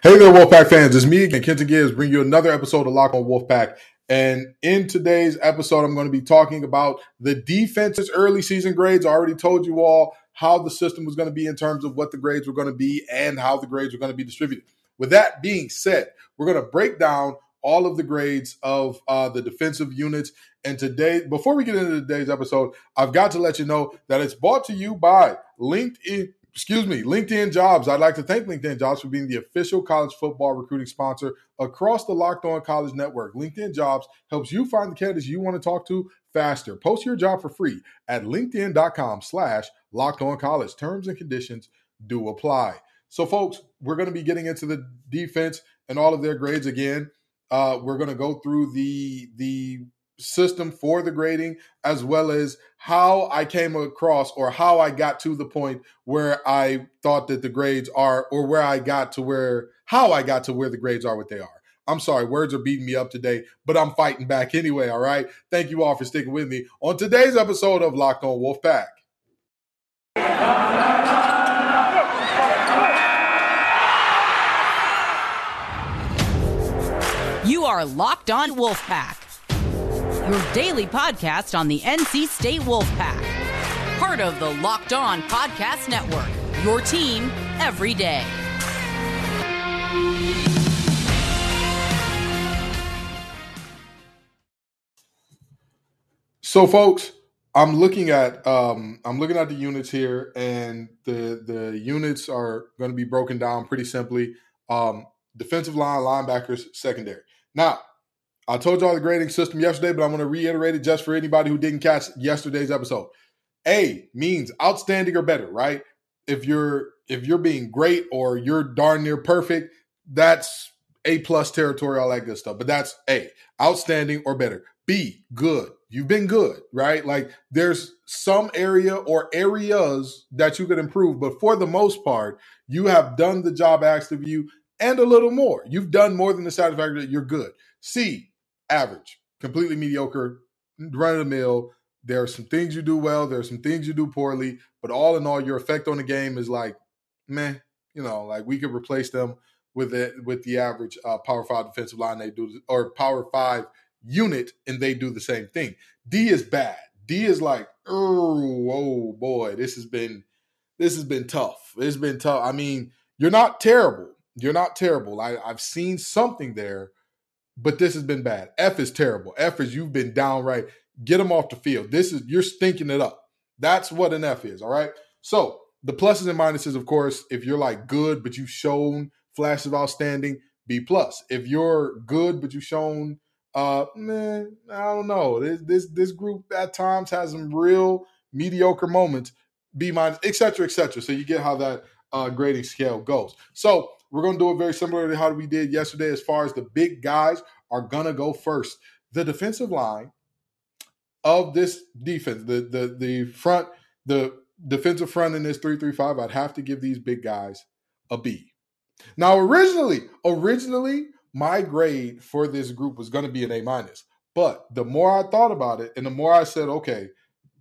Hey there, Wolfpack fans. It's me again, Kenton Gibbs, bring you another episode of Lock on Wolfpack. And in today's episode, I'm going to be talking about the defense's early season grades. I already told you all how the system was going to be in terms of what the grades were going to be and how the grades were going to be distributed. With that being said, we're going to break down all of the grades of uh, the defensive units. And today, before we get into today's episode, I've got to let you know that it's brought to you by LinkedIn excuse me, LinkedIn Jobs. I'd like to thank LinkedIn Jobs for being the official college football recruiting sponsor across the Locked On College Network. LinkedIn Jobs helps you find the candidates you want to talk to faster. Post your job for free at linkedin.com slash locked on college. Terms and conditions do apply. So, folks, we're going to be getting into the defense and all of their grades again. Uh, we're going to go through the the system for the grading as well as how I came across or how I got to the point where I thought that the grades are or where I got to where how I got to where the grades are what they are. I'm sorry, words are beating me up today, but I'm fighting back anyway, all right? Thank you all for sticking with me on today's episode of Locked On Wolfpack. You are Locked On Wolfpack your daily podcast on the NC State Wolfpack. Part of the Locked On Podcast Network, your team every day. So, folks, I'm looking at um, I'm looking at the units here, and the the units are going to be broken down pretty simply. Um, defensive line, linebackers, secondary. Now, I told y'all the grading system yesterday, but I'm going to reiterate it just for anybody who didn't catch yesterday's episode. A means outstanding or better, right? If you're if you're being great or you're darn near perfect, that's A plus territory, all that good stuff. But that's A, outstanding or better. B, good. You've been good, right? Like there's some area or areas that you could improve, but for the most part, you have done the job asked of you and a little more. You've done more than the satisfactory. You're good. C, average, completely mediocre, run of the mill. There are some things you do well, there are some things you do poorly, but all in all, your effect on the game is like, man, you know, like we could replace them with it with the average uh, power five defensive line they do or power five unit and they do the same thing. D is bad. D is like, oh, oh boy, this has been this has been tough. It's been tough. I mean, you're not terrible. You're not terrible. I, I've seen something there, but this has been bad. F is terrible. F is you've been downright. Get them off the field. This is you're stinking it up. That's what an F is. All right. So the pluses and minuses, of course, if you're like good but you've shown flashes of outstanding, B plus. If you're good but you've shown, uh, man, I don't know. This this this group at times has some real mediocre moments. B minus, etc., etc. So you get how that uh, grading scale goes. So we're going to do it very similar to how we did yesterday as far as the big guys are going to go first. The defensive line of this defense, the the the front, the defensive front in this 335, I'd have to give these big guys a B. Now, originally, originally, my grade for this group was going to be an A minus. But the more I thought about it, and the more I said, okay,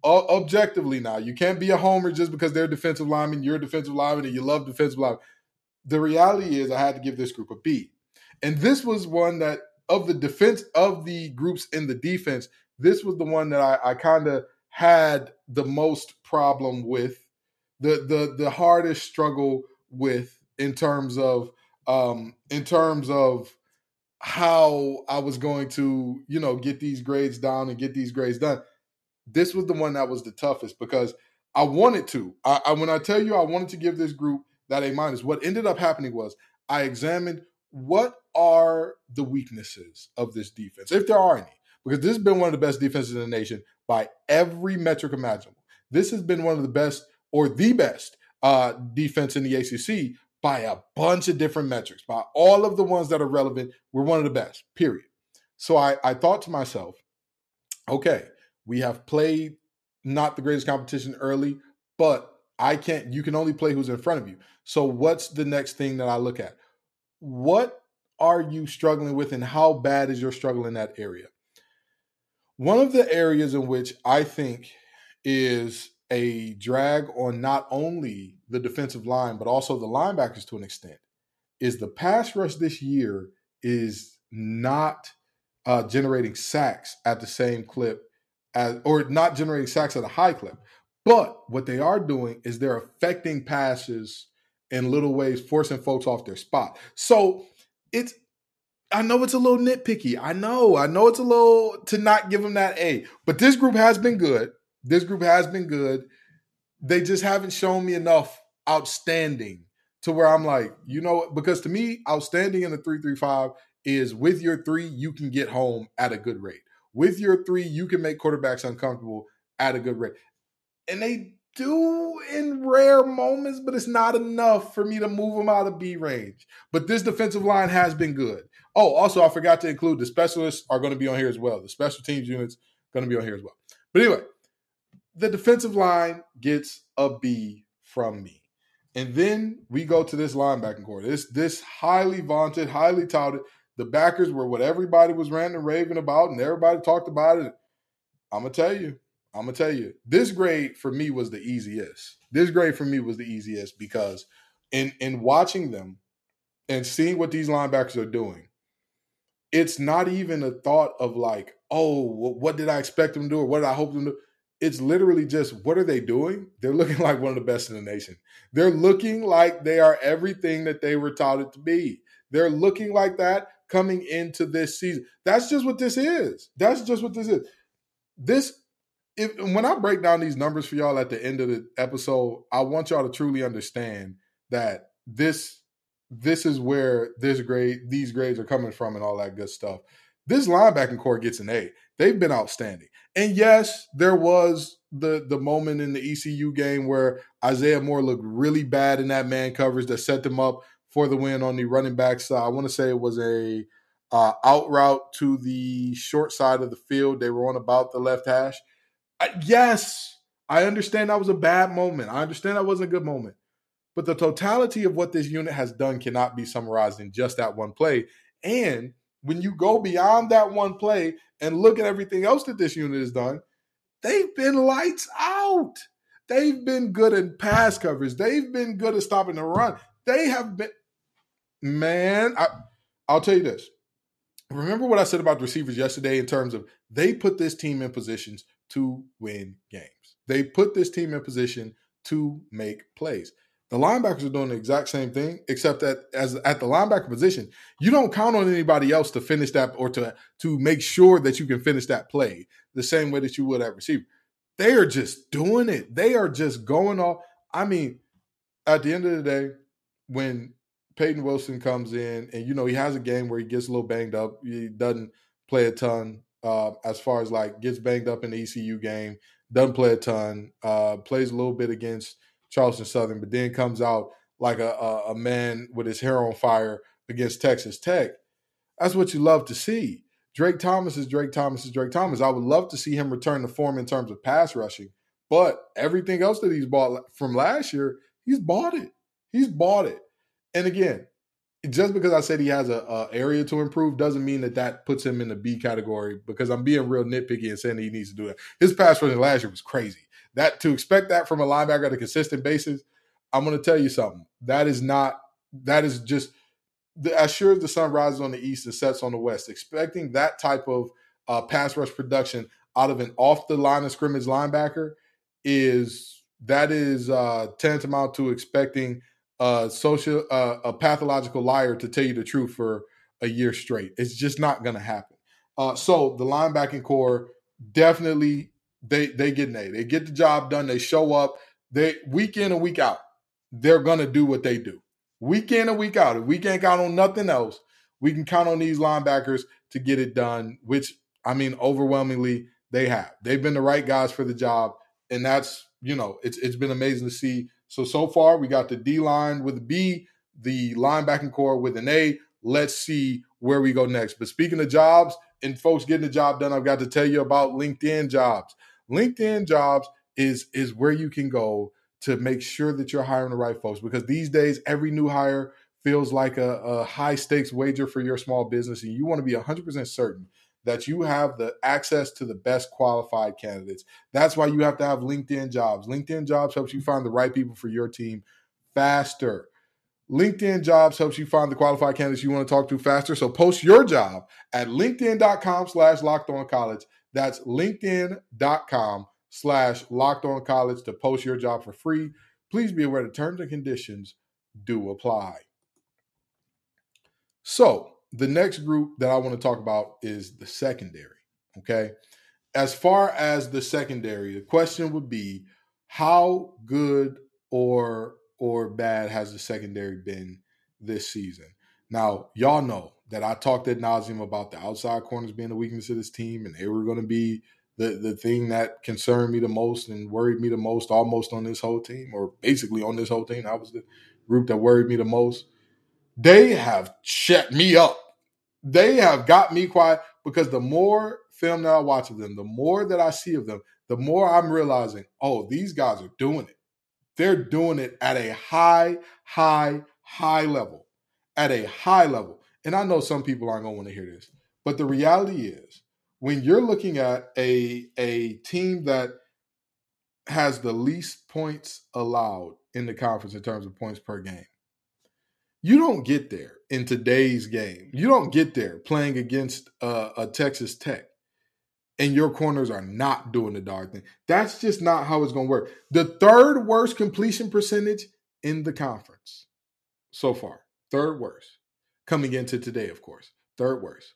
objectively now, you can't be a homer just because they're defensive linemen, you're a defensive lineman, and you love defensive linemen the reality is I had to give this group a B. And this was one that of the defense of the groups in the defense, this was the one that I, I kind of had the most problem with, the the the hardest struggle with in terms of um in terms of how I was going to, you know, get these grades down and get these grades done. This was the one that was the toughest because I wanted to. I, I when I tell you I wanted to give this group that A minus. What ended up happening was I examined what are the weaknesses of this defense, if there are any, because this has been one of the best defenses in the nation by every metric imaginable. This has been one of the best or the best uh, defense in the ACC by a bunch of different metrics. By all of the ones that are relevant, we're one of the best. Period. So I, I thought to myself, okay, we have played not the greatest competition early, but I can't, you can only play who's in front of you. So, what's the next thing that I look at? What are you struggling with, and how bad is your struggle in that area? One of the areas in which I think is a drag on not only the defensive line, but also the linebackers to an extent, is the pass rush this year is not uh, generating sacks at the same clip as, or not generating sacks at a high clip. But what they are doing is they're affecting passes in little ways, forcing folks off their spot. So it's I know it's a little nitpicky. I know. I know it's a little to not give them that A. But this group has been good. This group has been good. They just haven't shown me enough outstanding to where I'm like, you know, because to me, outstanding in the 335 is with your three, you can get home at a good rate. With your three, you can make quarterbacks uncomfortable at a good rate. And they do in rare moments, but it's not enough for me to move them out of B range. But this defensive line has been good. Oh, also, I forgot to include the specialists are going to be on here as well. The special teams units going to be on here as well. But anyway, the defensive line gets a B from me. And then we go to this linebacking corps. This this highly vaunted, highly touted. The backers were what everybody was ranting and raving about, and everybody talked about it. I'm gonna tell you, I'm gonna tell you, this grade for me was the easiest. This grade for me was the easiest because in in watching them and seeing what these linebackers are doing, it's not even a thought of like, oh, what did I expect them to do or what did I hope them to do? It's literally just what are they doing? They're looking like one of the best in the nation. They're looking like they are everything that they were taught it to be. They're looking like that coming into this season. That's just what this is. That's just what this is. This if when I break down these numbers for y'all at the end of the episode, I want y'all to truly understand that this this is where this grade, these grades are coming from, and all that good stuff. This linebacking corps gets an A. They've been outstanding. And yes, there was the the moment in the ECU game where Isaiah Moore looked really bad in that man coverage that set them up for the win on the running back side. I want to say it was a uh, out route to the short side of the field. They were on about the left hash. I, yes, I understand that was a bad moment. I understand that wasn't a good moment. But the totality of what this unit has done cannot be summarized in just that one play. And when you go beyond that one play and look at everything else that this unit has done, they've been lights out. They've been good in pass coverage. They've been good at stopping the run. They have been, man. I, I'll tell you this. Remember what I said about the receivers yesterday in terms of they put this team in positions to win games. They put this team in position to make plays. The linebackers are doing the exact same thing, except that as at the linebacker position, you don't count on anybody else to finish that or to to make sure that you can finish that play the same way that you would at receiver. They are just doing it. They are just going off. I mean, at the end of the day, when Payton Wilson comes in and you know he has a game where he gets a little banged up, he doesn't play a ton uh, as far as like gets banged up in the ECU game, doesn't play a ton, uh, plays a little bit against Charleston Southern, but then comes out like a, a, a man with his hair on fire against Texas Tech. That's what you love to see. Drake Thomas is Drake Thomas is Drake Thomas. I would love to see him return to form in terms of pass rushing, but everything else that he's bought from last year, he's bought it. He's bought it. And again, just because I said he has a, a, area to improve doesn't mean that that puts him in the B category. Because I'm being real nitpicky and saying he needs to do that. His pass rushing last year was crazy that to expect that from a linebacker on a consistent basis, I'm going to tell you something. That is not. That is just the, as sure as the sun rises on the east and sets on the west. Expecting that type of uh, pass rush production out of an off the line of scrimmage linebacker is that is uh, tantamount to expecting a social a pathological liar to tell you the truth for a year straight. It's just not going to happen. Uh, so the linebacking corps definitely they they get an A. They get the job done. They show up. They week in and week out. They're gonna do what they do. Week in and week out. If we can't count on nothing else, we can count on these linebackers to get it done. Which I mean, overwhelmingly they have. They've been the right guys for the job, and that's you know it's it's been amazing to see. So so far we got the D line with a B, the linebacking corps with an A. Let's see where we go next. But speaking of jobs and folks getting the job done, I've got to tell you about LinkedIn jobs. LinkedIn jobs is is where you can go to make sure that you're hiring the right folks because these days every new hire feels like a, a high stakes wager for your small business and you want to be 100% certain that you have the access to the best qualified candidates. That's why you have to have LinkedIn jobs. LinkedIn jobs helps you find the right people for your team faster. LinkedIn Jobs helps you find the qualified candidates you want to talk to faster. So post your job at linkedin.com slash locked on college. That's linkedin.com slash locked on college to post your job for free. Please be aware the terms and conditions do apply. So the next group that I want to talk about is the secondary. Okay. As far as the secondary, the question would be how good or or bad has the secondary been this season? Now, y'all know that I talked at nauseum about the outside corners being the weakness of this team, and they were going to be the the thing that concerned me the most and worried me the most, almost on this whole team, or basically on this whole team. That was the group that worried me the most. They have shut me up. They have got me quiet because the more film that I watch of them, the more that I see of them, the more I'm realizing, oh, these guys are doing it. They're doing it at a high, high, high level. At a high level. And I know some people aren't going to want to hear this, but the reality is when you're looking at a, a team that has the least points allowed in the conference in terms of points per game, you don't get there in today's game. You don't get there playing against uh, a Texas Tech and your corners are not doing the dog thing. That's just not how it's going to work. The third worst completion percentage in the conference so far. Third worst. Coming into today, of course. Third worst.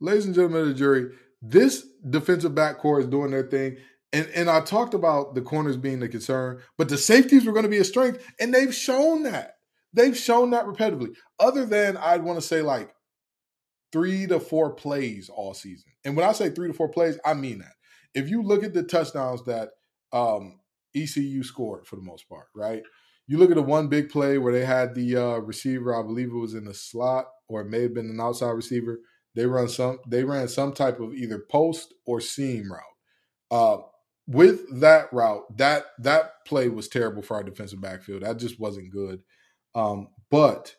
Ladies and gentlemen of the jury, this defensive back corps is doing their thing. And, and I talked about the corners being the concern, but the safeties were going to be a strength, and they've shown that. They've shown that repetitively. Other than I'd want to say like three to four plays all season. And when I say three to four plays, I mean that. If you look at the touchdowns that um, ECU scored for the most part, right? You look at the one big play where they had the uh, receiver, I believe it was in the slot or it may have been an outside receiver. They run some. They ran some type of either post or seam route. Uh, with that route, that that play was terrible for our defensive backfield. That just wasn't good. Um, but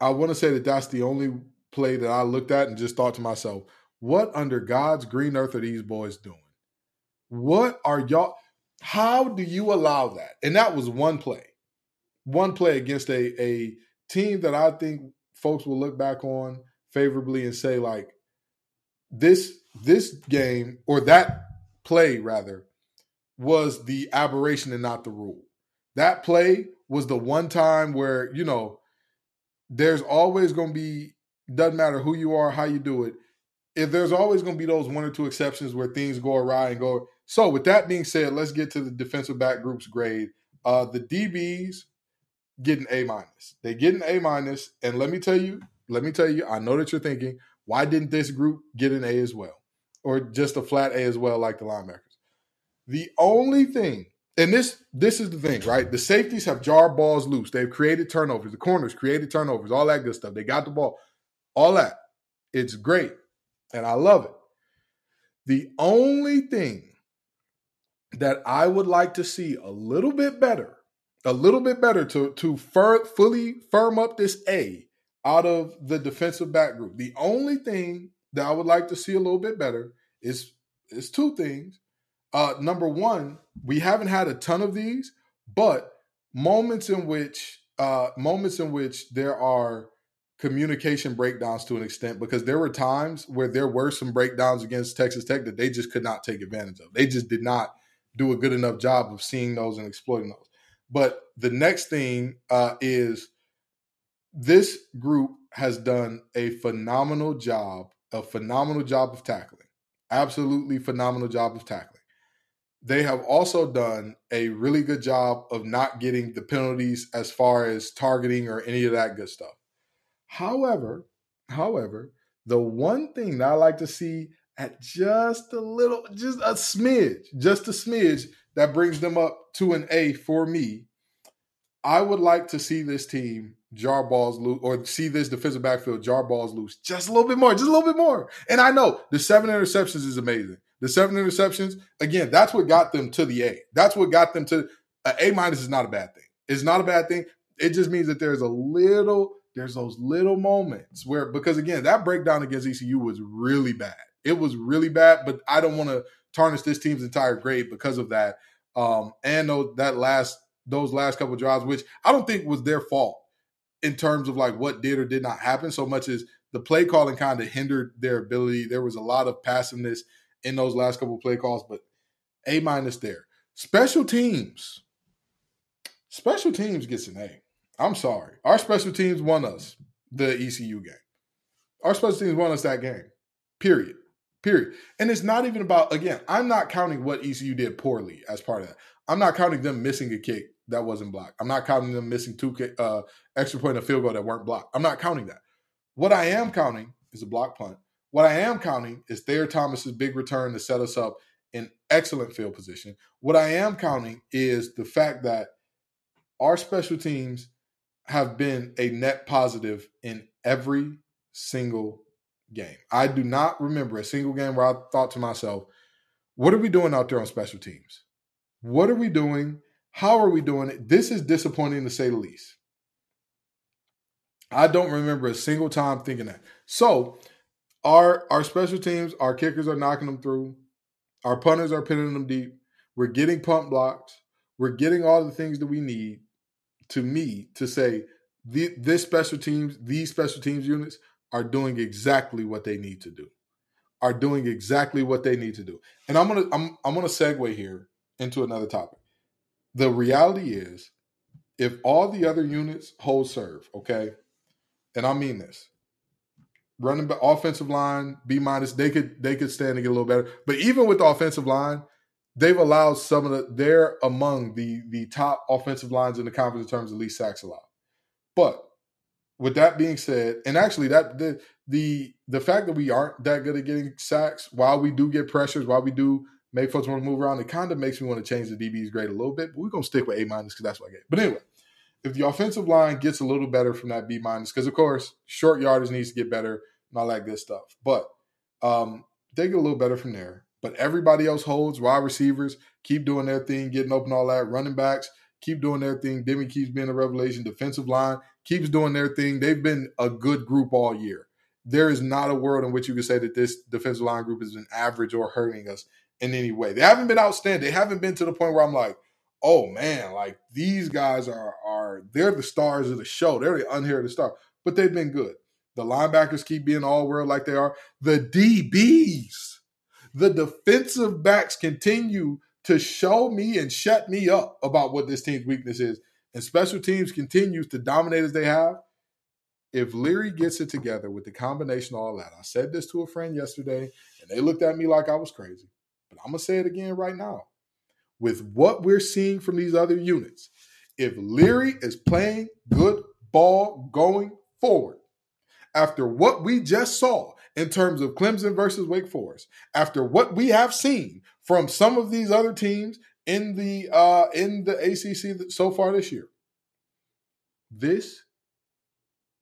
I want to say that that's the only play that I looked at and just thought to myself, what under God's green earth are these boys doing? What are y'all? How do you allow that? And that was one play, one play against a, a team that I think folks will look back on favorably and say, like, this this game or that play rather was the aberration and not the rule. That play was the one time where, you know, there's always going to be doesn't matter who you are, how you do it. If there's always going to be those one or two exceptions where things go awry and go. So, with that being said, let's get to the defensive back group's grade. Uh, the DBs get an A minus. They get an A minus, and let me tell you, let me tell you, I know that you're thinking, why didn't this group get an A as well, or just a flat A as well, like the linebackers? The only thing, and this this is the thing, right? The safeties have jarred balls loose. They've created turnovers. The corners created turnovers. All that good stuff. They got the ball all that. It's great. And I love it. The only thing that I would like to see a little bit better, a little bit better to, to fur, fully firm up this A out of the defensive back group. The only thing that I would like to see a little bit better is, is two things. Uh, number one, we haven't had a ton of these, but moments in which uh, moments in which there are communication breakdowns to an extent because there were times where there were some breakdowns against Texas Tech that they just could not take advantage of. They just did not do a good enough job of seeing those and exploiting those. But the next thing uh, is this group has done a phenomenal job, a phenomenal job of tackling. Absolutely phenomenal job of tackling. They have also done a really good job of not getting the penalties as far as targeting or any of that good stuff. However, however, the one thing that I like to see at just a little, just a smidge, just a smidge that brings them up to an A for me. I would like to see this team jar balls loose or see this defensive backfield jar balls loose just a little bit more, just a little bit more. And I know the seven interceptions is amazing. The seven interceptions, again, that's what got them to the A. That's what got them to A minus is not a bad thing. It's not a bad thing. It just means that there's a little there's those little moments where because again that breakdown against ECU was really bad. It was really bad, but I don't want to tarnish this team's entire grade because of that. Um, and that last those last couple drives, which I don't think was their fault in terms of like what did or did not happen, so much as the play calling kind of hindered their ability. There was a lot of passiveness in those last couple play calls, but A minus there. Special teams. Special teams gets an A. I'm sorry. Our special teams won us the ECU game. Our special teams won us that game. Period. Period. And it's not even about, again, I'm not counting what ECU did poorly as part of that. I'm not counting them missing a kick that wasn't blocked. I'm not counting them missing two uh, extra point of field goal that weren't blocked. I'm not counting that. What I am counting is a block punt. What I am counting is Thayer Thomas's big return to set us up in excellent field position. What I am counting is the fact that our special teams have been a net positive in every single game. I do not remember a single game where I thought to myself, what are we doing out there on special teams? What are we doing? How are we doing it? This is disappointing to say the least. I don't remember a single time thinking that. So, our our special teams, our kickers are knocking them through. Our punters are pinning them deep. We're getting pump blocks. We're getting all the things that we need to me to say the, this special teams, these special teams units are doing exactly what they need to do. Are doing exactly what they need to do. And I'm gonna I'm I'm gonna segue here into another topic. The reality is, if all the other units hold serve, okay, and I mean this, running back, offensive line B minus, they could they could stand to get a little better. But even with the offensive line, they've allowed some of the they're among the the top offensive lines in the conference in terms of least sacks allowed. But with that being said, and actually that the the the fact that we aren't that good at getting sacks, while we do get pressures, while we do make folks want to move around, it kind of makes me want to change the DB's grade a little bit. But we're gonna stick with A minus because that's what I get. But anyway, if the offensive line gets a little better from that B minus, because of course short yardage needs to get better and all that good stuff. But um, they get a little better from there. But everybody else holds. Wide receivers keep doing their thing, getting open, all that. Running backs keep doing their thing. Demie keeps being a revelation. Defensive line keeps doing their thing. They've been a good group all year. There is not a world in which you could say that this defensive line group has been average or hurting us in any way. They haven't been outstanding. They haven't been to the point where I'm like, oh man, like these guys are are they're the stars of the show. They're the unheralded star. But they've been good. The linebackers keep being all world like they are. The DBs, the defensive backs continue to show me and shut me up about what this team's weakness is. And special teams continues to dominate as they have. If Leary gets it together with the combination all that, I said this to a friend yesterday, and they looked at me like I was crazy. But I'm gonna say it again right now. With what we're seeing from these other units, if Leary is playing good ball going forward, after what we just saw in terms of Clemson versus Wake Forest, after what we have seen from some of these other teams in the uh, in the ACC so far this year, this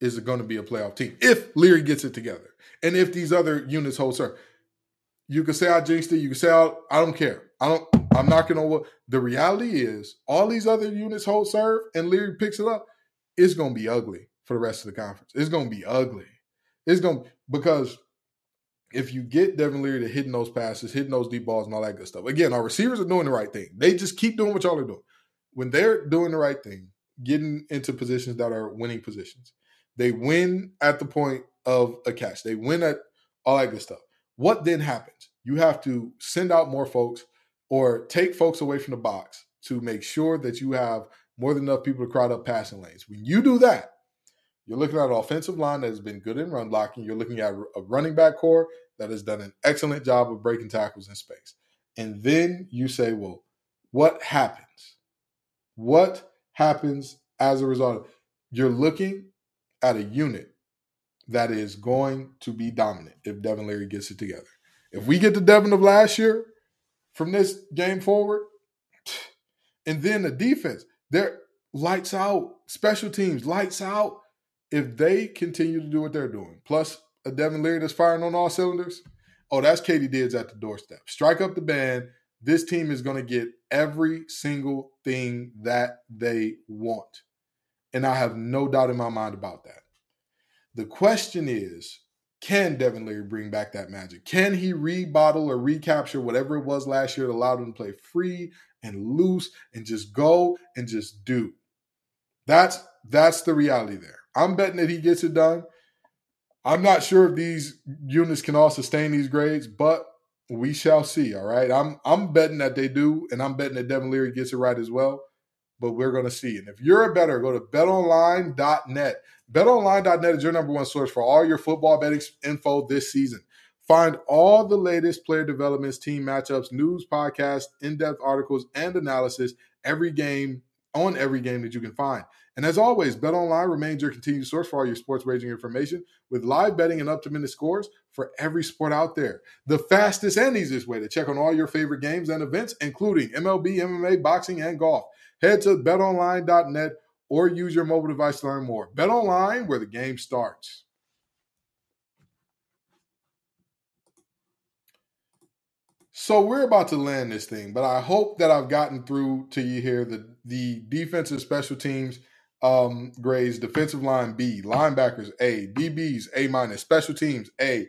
is going to be a playoff team if Leary gets it together and if these other units hold serve. You can say I jinxed it. You can say I, I don't care. I don't. I'm not going to. The reality is, all these other units hold serve, and Leary picks it up. It's to be ugly for the rest of the conference. It's to be ugly. It's to because if you get Devin Leary to hitting those passes, hitting those deep balls, and all that good stuff. Again, our receivers are doing the right thing. They just keep doing what y'all are doing. When they're doing the right thing, getting into positions that are winning positions, they win at the point of a catch. They win at all that good stuff. What then happens? You have to send out more folks or take folks away from the box to make sure that you have more than enough people to crowd up passing lanes. When you do that, you're looking at an offensive line that has been good in run blocking. You're looking at a running back corps that has done an excellent job of breaking tackles in space. And then you say, well, what happens? What happens as a result? You're looking at a unit that is going to be dominant if Devin Leary gets it together. If we get the Devin of last year from this game forward, and then the defense, they're lights out, special teams, lights out if they continue to do what they're doing, plus a Devin Leary that's firing on all cylinders, oh, that's Katie Dids at the doorstep. Strike up the band. This team is going to get every single thing that they want. And I have no doubt in my mind about that. The question is can Devin Leary bring back that magic? Can he rebottle or recapture whatever it was last year that allowed him to play free and loose and just go and just do? That's that's the reality there. I'm betting that he gets it done. I'm not sure if these units can all sustain these grades, but we shall see. All right. I'm I'm betting that they do, and I'm betting that Devin Leary gets it right as well. But we're gonna see. And if you're a better, go to betonline.net. BetOnline.net is your number one source for all your football betting info this season. Find all the latest player developments, team matchups, news, podcasts, in-depth articles, and analysis every game on every game that you can find. And as always, BetOnline remains your continued source for all your sports wagering information with live betting and up-to-minute scores for every sport out there. The fastest and easiest way to check on all your favorite games and events, including MLB, MMA, boxing, and golf. Head to betonline.net or use your mobile device to learn more. Bet online where the game starts. So we're about to land this thing, but I hope that I've gotten through to you here the the defensive special teams um grades, defensive line B, linebackers A, DBs A minus, special teams A.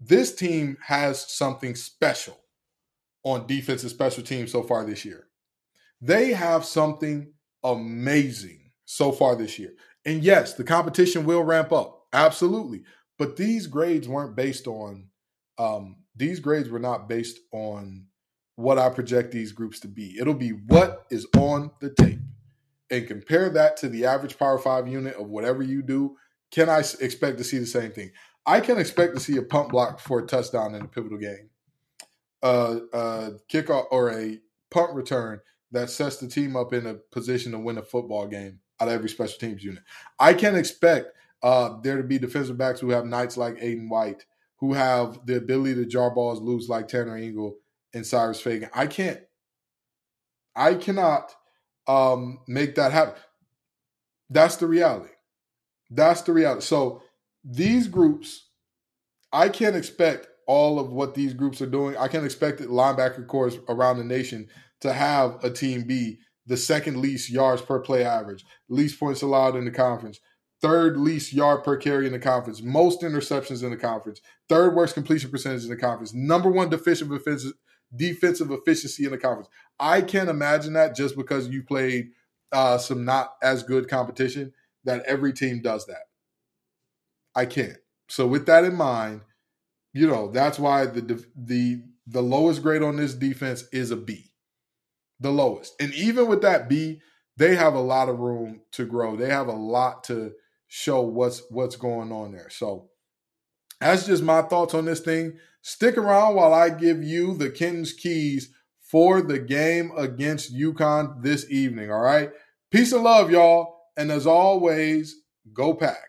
This team has something special on defensive special teams so far this year. They have something amazing so far this year. And yes, the competition will ramp up. Absolutely. But these grades weren't based on um these grades were not based on what I project these groups to be. It'll be what is on the tape. And compare that to the average Power 5 unit of whatever you do. Can I expect to see the same thing? I can expect to see a pump block for a touchdown in a pivotal game. Uh, uh, kickoff or a punt return that sets the team up in a position to win a football game out of every special teams unit. I can expect uh, there to be defensive backs who have nights like Aydan White, who have the ability to jar balls loose like Tanner Ingle and Cyrus Fagan. I can't, I cannot um, make that happen. That's the reality. That's the reality. So these groups, I can't expect all of what these groups are doing. I can't expect that linebacker cores around the nation to have a team be the second least yards per play average, least points allowed in the conference, third least yard per carry in the conference, most interceptions in the conference, third worst completion percentage in the conference, number one deficient defensive, defensive efficiency in the conference. I can't imagine that just because you played uh, some not as good competition that every team does that. I can't. So with that in mind, you know that's why the the the lowest grade on this defense is a B the lowest. And even with that B, they have a lot of room to grow. They have a lot to show what's what's going on there. So that's just my thoughts on this thing. Stick around while I give you the Kenton's keys for the game against UConn this evening. All right. Peace and love, y'all. And as always, go pack.